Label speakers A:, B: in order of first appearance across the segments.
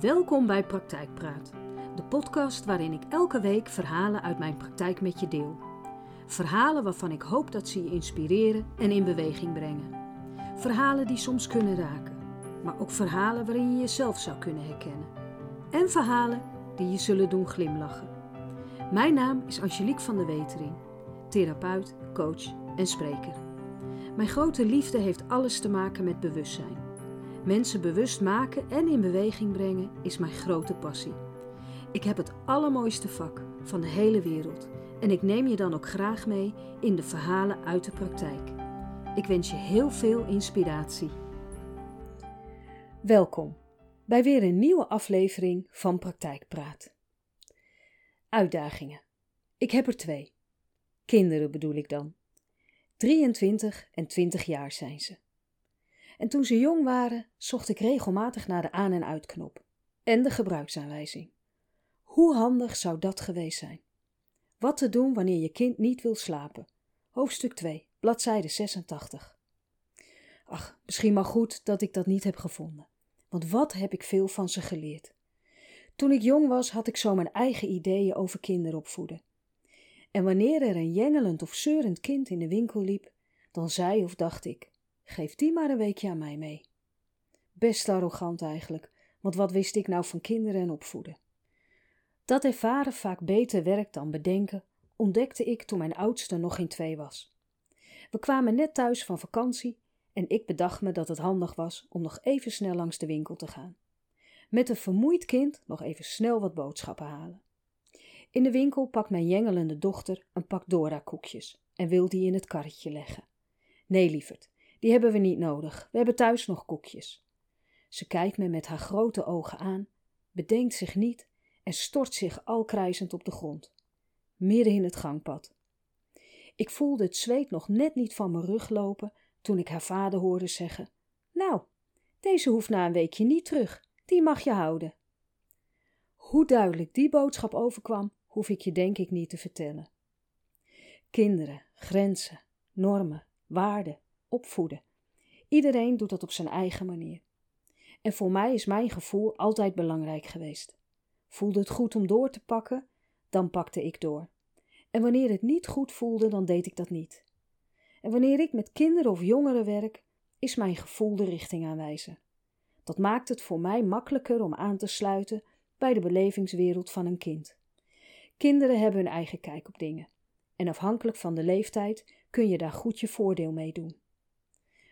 A: Welkom bij Praktijkpraat, de podcast waarin ik elke week verhalen uit mijn praktijk met je deel. Verhalen waarvan ik hoop dat ze je inspireren en in beweging brengen. Verhalen die soms kunnen raken, maar ook verhalen waarin je jezelf zou kunnen herkennen. En verhalen die je zullen doen glimlachen. Mijn naam is Angelique van der Wetering, therapeut, coach en spreker. Mijn grote liefde heeft alles te maken met bewustzijn. Mensen bewust maken en in beweging brengen is mijn grote passie. Ik heb het allermooiste vak van de hele wereld en ik neem je dan ook graag mee in de verhalen uit de praktijk. Ik wens je heel veel inspiratie. Welkom bij weer een nieuwe aflevering van Praktijkpraat. Uitdagingen. Ik heb er twee. Kinderen bedoel ik dan. 23 en 20 jaar zijn ze. En toen ze jong waren, zocht ik regelmatig naar de aan- en uitknop en de gebruiksaanwijzing. Hoe handig zou dat geweest zijn? Wat te doen wanneer je kind niet wil slapen? Hoofdstuk 2, bladzijde 86. Ach, misschien maar goed dat ik dat niet heb gevonden, want wat heb ik veel van ze geleerd. Toen ik jong was, had ik zo mijn eigen ideeën over kinderopvoeden. En wanneer er een jengelend of zeurend kind in de winkel liep, dan zei of dacht ik: geef die maar een weekje aan mij mee. Best arrogant eigenlijk, want wat wist ik nou van kinderen en opvoeden? Dat ervaren vaak beter werkt dan bedenken, ontdekte ik toen mijn oudste nog geen twee was. We kwamen net thuis van vakantie en ik bedacht me dat het handig was om nog even snel langs de winkel te gaan. Met een vermoeid kind nog even snel wat boodschappen halen. In de winkel pakt mijn jengelende dochter een pak Dora-koekjes en wil die in het karretje leggen. Nee, lieverd, die hebben we niet nodig. We hebben thuis nog koekjes. Ze kijkt me met haar grote ogen aan, bedenkt zich niet en stort zich al krijzend op de grond, midden in het gangpad. Ik voelde het zweet nog net niet van mijn rug lopen toen ik haar vader hoorde zeggen: Nou, deze hoeft na een weekje niet terug, die mag je houden. Hoe duidelijk die boodschap overkwam, hoef ik je denk ik niet te vertellen. Kinderen, grenzen, normen, waarden, opvoeden. Iedereen doet dat op zijn eigen manier. En voor mij is mijn gevoel altijd belangrijk geweest. Voelde het goed om door te pakken, dan pakte ik door. En wanneer het niet goed voelde, dan deed ik dat niet. En wanneer ik met kinderen of jongeren werk, is mijn gevoel de richting aanwijzen. Dat maakt het voor mij makkelijker om aan te sluiten bij de belevingswereld van een kind. Kinderen hebben hun eigen kijk op dingen. En afhankelijk van de leeftijd kun je daar goed je voordeel mee doen.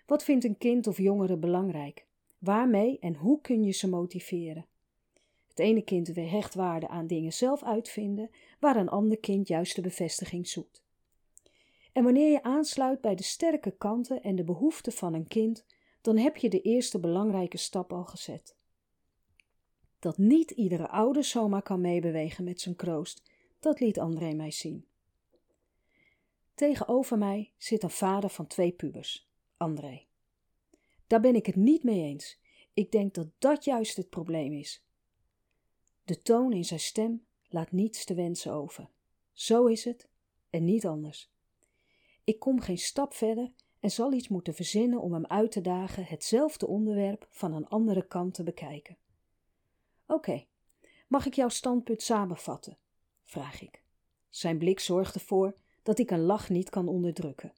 A: Wat vindt een kind of jongere belangrijk? Waarmee en hoe kun je ze motiveren? Het ene kind hecht waarde aan dingen zelf uitvinden, waar een ander kind juist de bevestiging zoekt. En wanneer je aansluit bij de sterke kanten en de behoeften van een kind, dan heb je de eerste belangrijke stap al gezet. Dat niet iedere ouder zomaar kan meebewegen met zijn kroost, dat liet André mij zien. Tegenover mij zit een vader van twee pubers, André. Daar ben ik het niet mee eens. Ik denk dat dat juist het probleem is. De toon in zijn stem laat niets te wensen over. Zo is het en niet anders. Ik kom geen stap verder en zal iets moeten verzinnen om hem uit te dagen hetzelfde onderwerp van een andere kant te bekijken. Oké, mag ik jouw standpunt samenvatten? vraag ik. Zijn blik zorgt ervoor dat ik een lach niet kan onderdrukken.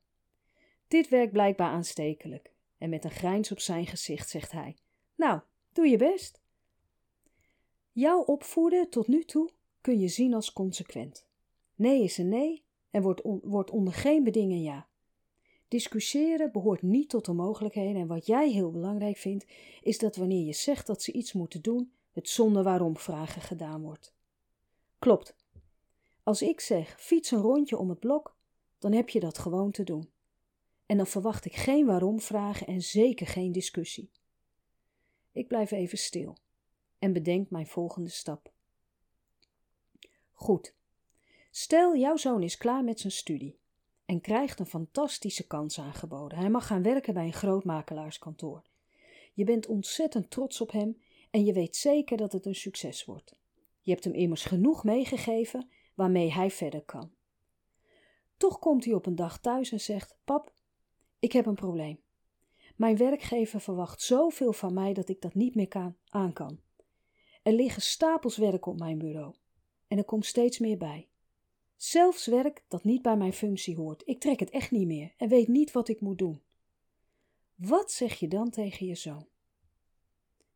A: Dit werkt blijkbaar aanstekelijk, en met een grijns op zijn gezicht zegt hij: Nou, doe je best. Jouw opvoeden tot nu toe kun je zien als consequent. Nee is een nee en wordt, wordt onder geen bedingen ja. Discussiëren behoort niet tot de mogelijkheden en wat jij heel belangrijk vindt, is dat wanneer je zegt dat ze iets moeten doen, het zonder waarom vragen gedaan wordt. Klopt. Als ik zeg fiets een rondje om het blok, dan heb je dat gewoon te doen. En dan verwacht ik geen waarom vragen en zeker geen discussie. Ik blijf even stil en bedenk mijn volgende stap. Goed. Stel, jouw zoon is klaar met zijn studie en krijgt een fantastische kans aangeboden. Hij mag gaan werken bij een groot makelaarskantoor. Je bent ontzettend trots op hem en je weet zeker dat het een succes wordt. Je hebt hem immers genoeg meegegeven waarmee hij verder kan. Toch komt hij op een dag thuis en zegt: Pap, ik heb een probleem. Mijn werkgever verwacht zoveel van mij dat ik dat niet meer kan, aan kan. Er liggen stapels werk op mijn bureau. En er komt steeds meer bij. Zelfs werk dat niet bij mijn functie hoort. Ik trek het echt niet meer en weet niet wat ik moet doen. Wat zeg je dan tegen je zoon?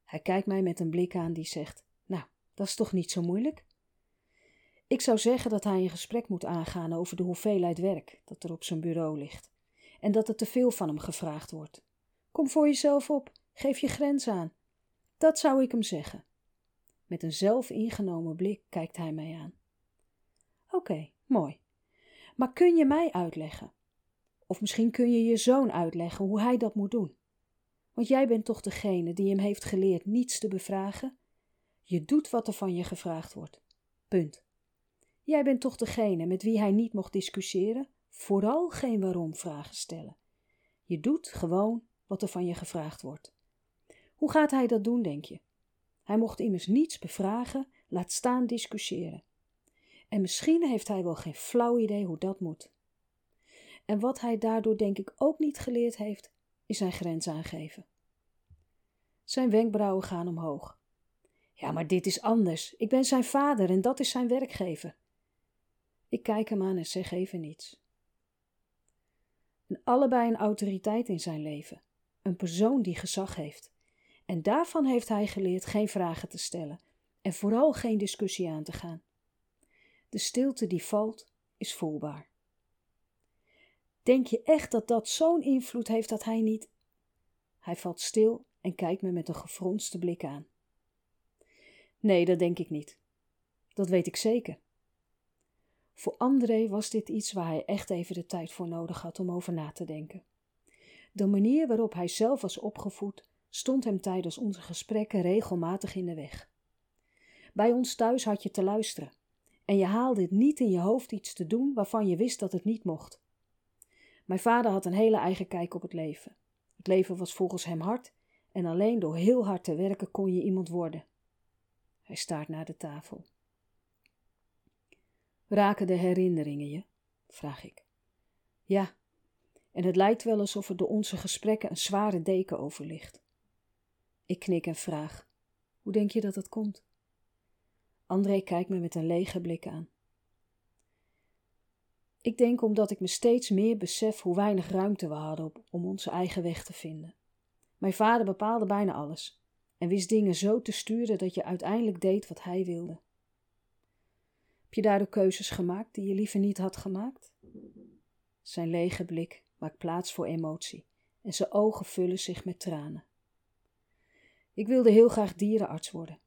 A: Hij kijkt mij met een blik aan die zegt: Nou, dat is toch niet zo moeilijk? Ik zou zeggen dat hij een gesprek moet aangaan over de hoeveelheid werk dat er op zijn bureau ligt en dat er te veel van hem gevraagd wordt. Kom voor jezelf op, geef je grens aan. Dat zou ik hem zeggen. Met een zelfingenomen blik kijkt hij mij aan. Oké, mooi. Maar kun je mij uitleggen? Of misschien kun je je zoon uitleggen hoe hij dat moet doen? Want jij bent toch degene die hem heeft geleerd niets te bevragen? Je doet wat er van je gevraagd wordt. Punt. Jij bent toch degene met wie hij niet mocht discussiëren? Vooral geen waarom-vragen stellen. Je doet gewoon wat er van je gevraagd wordt. Hoe gaat hij dat doen, denk je? Hij mocht immers niets bevragen, laat staan discussiëren. En misschien heeft hij wel geen flauw idee hoe dat moet. En wat hij daardoor denk ik ook niet geleerd heeft, is zijn grens aangeven. Zijn wenkbrauwen gaan omhoog. Ja, maar dit is anders. Ik ben zijn vader en dat is zijn werkgever. Ik kijk hem aan en zeg even niets. En allebei een autoriteit in zijn leven, een persoon die gezag heeft. En daarvan heeft hij geleerd geen vragen te stellen en vooral geen discussie aan te gaan. De stilte die valt, is voelbaar. Denk je echt dat dat zo'n invloed heeft dat hij niet. Hij valt stil en kijkt me met een gefronste blik aan. Nee, dat denk ik niet. Dat weet ik zeker. Voor André was dit iets waar hij echt even de tijd voor nodig had om over na te denken. De manier waarop hij zelf was opgevoed stond hem tijdens onze gesprekken regelmatig in de weg. Bij ons thuis had je te luisteren en je haalde het niet in je hoofd iets te doen waarvan je wist dat het niet mocht. Mijn vader had een hele eigen kijk op het leven. Het leven was volgens hem hard en alleen door heel hard te werken kon je iemand worden. Hij staart naar de tafel. Raken de herinneringen je? vraag ik. Ja, en het lijkt wel alsof er door onze gesprekken een zware deken over ligt. Ik knik en vraag: Hoe denk je dat dat komt? André kijkt me met een lege blik aan. Ik denk omdat ik me steeds meer besef hoe weinig ruimte we hadden om onze eigen weg te vinden. Mijn vader bepaalde bijna alles en wist dingen zo te sturen dat je uiteindelijk deed wat hij wilde. Heb je daardoor keuzes gemaakt die je liever niet had gemaakt? Zijn lege blik maakt plaats voor emotie en zijn ogen vullen zich met tranen. Ik wilde heel graag dierenarts worden,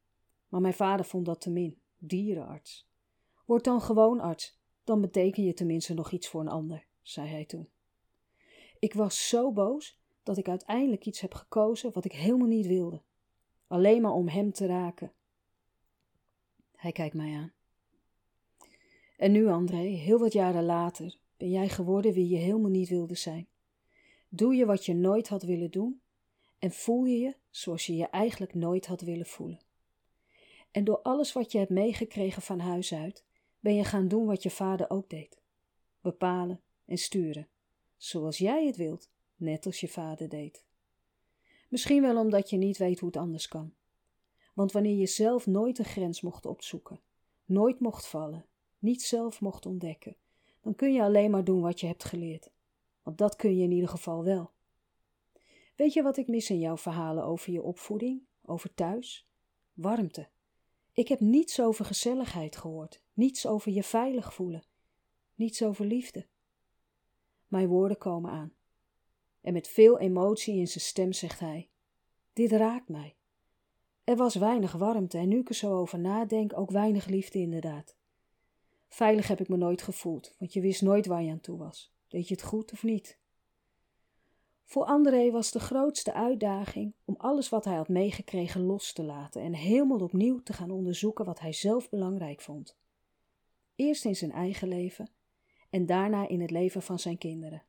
A: maar mijn vader vond dat te min. Dierenarts. Word dan gewoon arts, dan beteken je tenminste nog iets voor een ander, zei hij toen. Ik was zo boos dat ik uiteindelijk iets heb gekozen wat ik helemaal niet wilde, alleen maar om hem te raken. Hij kijkt mij aan. En nu, André, heel wat jaren later, ben jij geworden wie je helemaal niet wilde zijn. Doe je wat je nooit had willen doen en voel je je zoals je je eigenlijk nooit had willen voelen. En door alles wat je hebt meegekregen van huis uit, ben je gaan doen wat je vader ook deed: bepalen en sturen, zoals jij het wilt, net als je vader deed. Misschien wel omdat je niet weet hoe het anders kan. Want wanneer je zelf nooit een grens mocht opzoeken, nooit mocht vallen, niet zelf mocht ontdekken, dan kun je alleen maar doen wat je hebt geleerd. Want dat kun je in ieder geval wel. Weet je wat ik mis in jouw verhalen over je opvoeding, over thuis? Warmte. Ik heb niets over gezelligheid gehoord, niets over je veilig voelen, niets over liefde. Mijn woorden komen aan. En met veel emotie in zijn stem zegt hij: Dit raakt mij. Er was weinig warmte en nu ik er zo over nadenk, ook weinig liefde inderdaad. Veilig heb ik me nooit gevoeld, want je wist nooit waar je aan toe was. Deed je het goed of niet? Voor André was de grootste uitdaging om alles wat hij had meegekregen los te laten en helemaal opnieuw te gaan onderzoeken wat hij zelf belangrijk vond. Eerst in zijn eigen leven en daarna in het leven van zijn kinderen.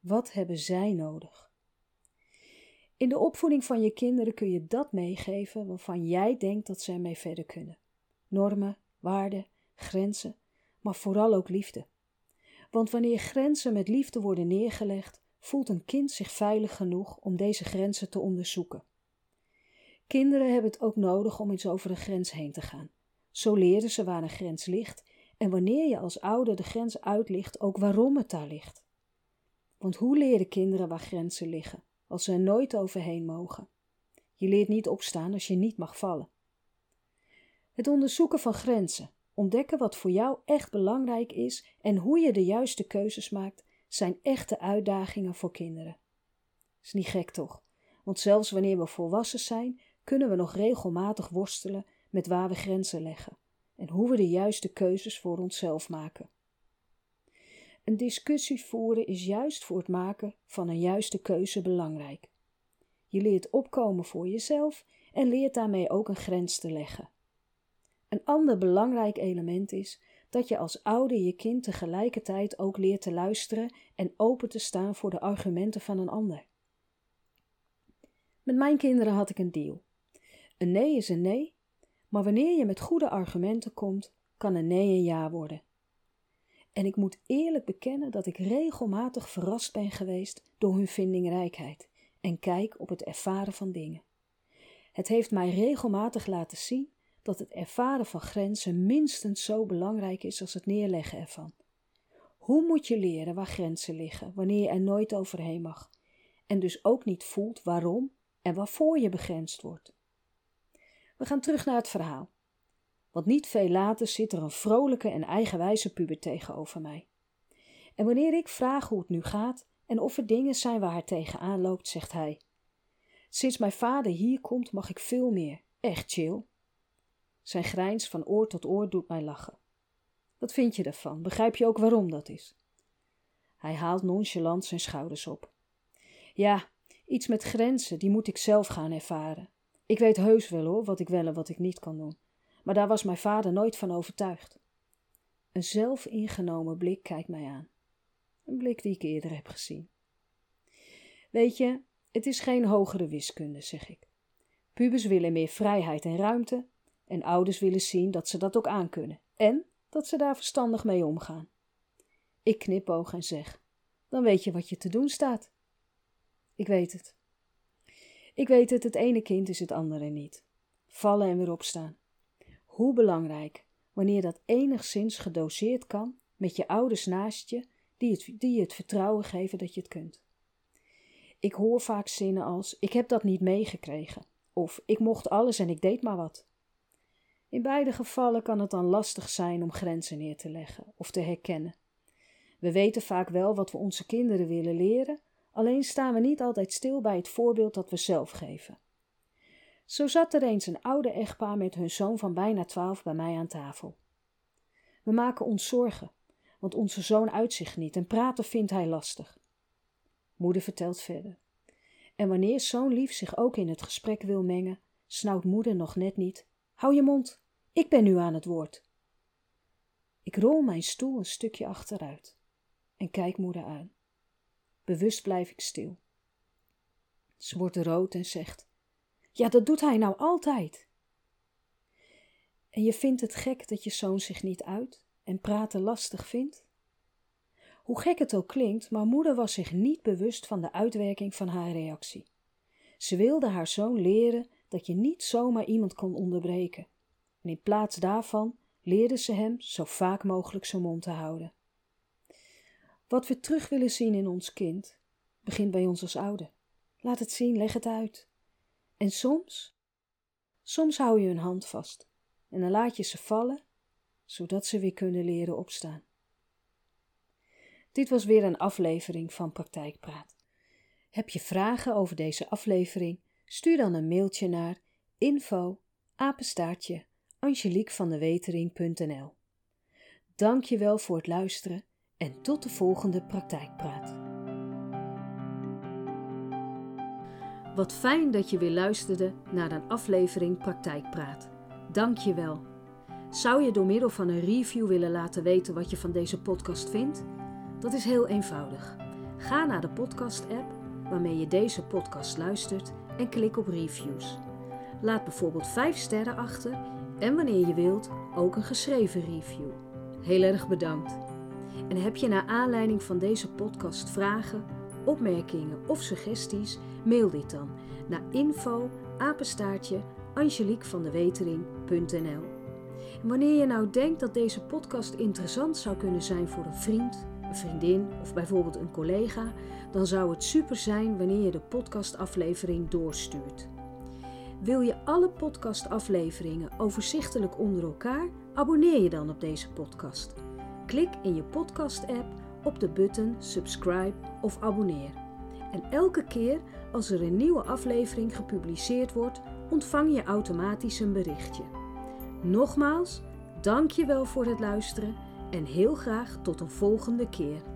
A: Wat hebben zij nodig? In de opvoeding van je kinderen kun je dat meegeven waarvan jij denkt dat ze ermee verder kunnen. Normen, waarden, grenzen, maar vooral ook liefde. Want wanneer grenzen met liefde worden neergelegd, voelt een kind zich veilig genoeg om deze grenzen te onderzoeken. Kinderen hebben het ook nodig om eens over de grens heen te gaan. Zo leren ze waar een grens ligt en wanneer je als ouder de grens uitlicht, ook waarom het daar ligt. Want hoe leren kinderen waar grenzen liggen, als ze er nooit overheen mogen? Je leert niet opstaan als je niet mag vallen. Het onderzoeken van grenzen, ontdekken wat voor jou echt belangrijk is en hoe je de juiste keuzes maakt, zijn echte uitdagingen voor kinderen. Is niet gek toch? Want zelfs wanneer we volwassen zijn, kunnen we nog regelmatig worstelen met waar we grenzen leggen en hoe we de juiste keuzes voor onszelf maken. Een discussie voeren is juist voor het maken van een juiste keuze belangrijk. Je leert opkomen voor jezelf en leert daarmee ook een grens te leggen. Een ander belangrijk element is dat je als ouder je kind tegelijkertijd ook leert te luisteren en open te staan voor de argumenten van een ander. Met mijn kinderen had ik een deal. Een nee is een nee, maar wanneer je met goede argumenten komt, kan een nee een ja worden. En ik moet eerlijk bekennen dat ik regelmatig verrast ben geweest door hun vindingrijkheid en kijk op het ervaren van dingen. Het heeft mij regelmatig laten zien dat het ervaren van grenzen minstens zo belangrijk is als het neerleggen ervan. Hoe moet je leren waar grenzen liggen wanneer je er nooit overheen mag en dus ook niet voelt waarom en waarvoor je begrensd wordt? We gaan terug naar het verhaal. Want niet veel later zit er een vrolijke en eigenwijze puber tegenover mij. En wanneer ik vraag hoe het nu gaat en of er dingen zijn waar hij tegenaan loopt, zegt hij: Sinds mijn vader hier komt, mag ik veel meer. Echt chill. Zijn grijns van oor tot oor doet mij lachen. Wat vind je daarvan? Begrijp je ook waarom dat is? Hij haalt nonchalant zijn schouders op. Ja, iets met grenzen, die moet ik zelf gaan ervaren. Ik weet heus wel hoor, wat ik wel en wat ik niet kan doen. Maar daar was mijn vader nooit van overtuigd. Een zelfingenomen blik kijkt mij aan. Een blik die ik eerder heb gezien. Weet je, het is geen hogere wiskunde, zeg ik. Pubers willen meer vrijheid en ruimte, en ouders willen zien dat ze dat ook aankunnen en dat ze daar verstandig mee omgaan. Ik knipoog en zeg: Dan weet je wat je te doen staat. Ik weet het. Ik weet het, het ene kind is het andere niet. Vallen en weer opstaan. Hoe belangrijk, wanneer dat enigszins gedoseerd kan, met je ouders naast je, die, het, die je het vertrouwen geven dat je het kunt. Ik hoor vaak zinnen als: Ik heb dat niet meegekregen. Of ik mocht alles en ik deed maar wat. In beide gevallen kan het dan lastig zijn om grenzen neer te leggen of te herkennen. We weten vaak wel wat we onze kinderen willen leren, alleen staan we niet altijd stil bij het voorbeeld dat we zelf geven. Zo zat er eens een oude echtpaar met hun zoon van bijna twaalf bij mij aan tafel. We maken ons zorgen, want onze zoon uit zich niet en praten vindt hij lastig. Moeder vertelt verder. En wanneer zoon lief zich ook in het gesprek wil mengen, snauwt moeder nog net niet: Hou je mond, ik ben nu aan het woord. Ik rol mijn stoel een stukje achteruit en kijk moeder aan. Bewust blijf ik stil. Ze wordt rood en zegt: Ja, dat doet hij nou altijd. En je vindt het gek dat je zoon zich niet uit en praten lastig vindt? Hoe gek het ook klinkt, maar moeder was zich niet bewust van de uitwerking van haar reactie. Ze wilde haar zoon leren dat je niet zomaar iemand kon onderbreken. En in plaats daarvan leerde ze hem zo vaak mogelijk zijn mond te houden. Wat we terug willen zien in ons kind, begint bij ons als ouder. Laat het zien, leg het uit. En soms, soms hou je hun hand vast en dan laat je ze vallen, zodat ze weer kunnen leren opstaan. Dit was weer een aflevering van Praktijkpraat. Heb je vragen over deze aflevering? Stuur dan een mailtje naar info apenstaartje je wel voor het luisteren en tot de volgende praktijkpraat. Wat fijn dat je weer luisterde naar een aflevering Praktijkpraat. Dank je wel. Zou je door middel van een review willen laten weten wat je van deze podcast vindt? Dat is heel eenvoudig. Ga naar de podcast-app waarmee je deze podcast luistert en klik op reviews. Laat bijvoorbeeld 5 sterren achter en wanneer je wilt ook een geschreven review. Heel erg bedankt. En heb je naar aanleiding van deze podcast vragen, opmerkingen of suggesties, mail dit dan naar info apenstaartje wanneer je nou denkt dat deze podcast interessant zou kunnen zijn voor een vriend, een vriendin of bijvoorbeeld een collega, dan zou het super zijn wanneer je de podcastaflevering doorstuurt. Wil je alle podcastafleveringen overzichtelijk onder elkaar? Abonneer je dan op deze podcast. Klik in je podcast-app op de button subscribe of abonneer. En elke keer als er een nieuwe aflevering gepubliceerd wordt, ontvang je automatisch een berichtje. Nogmaals, dank je wel voor het luisteren en heel graag tot een volgende keer.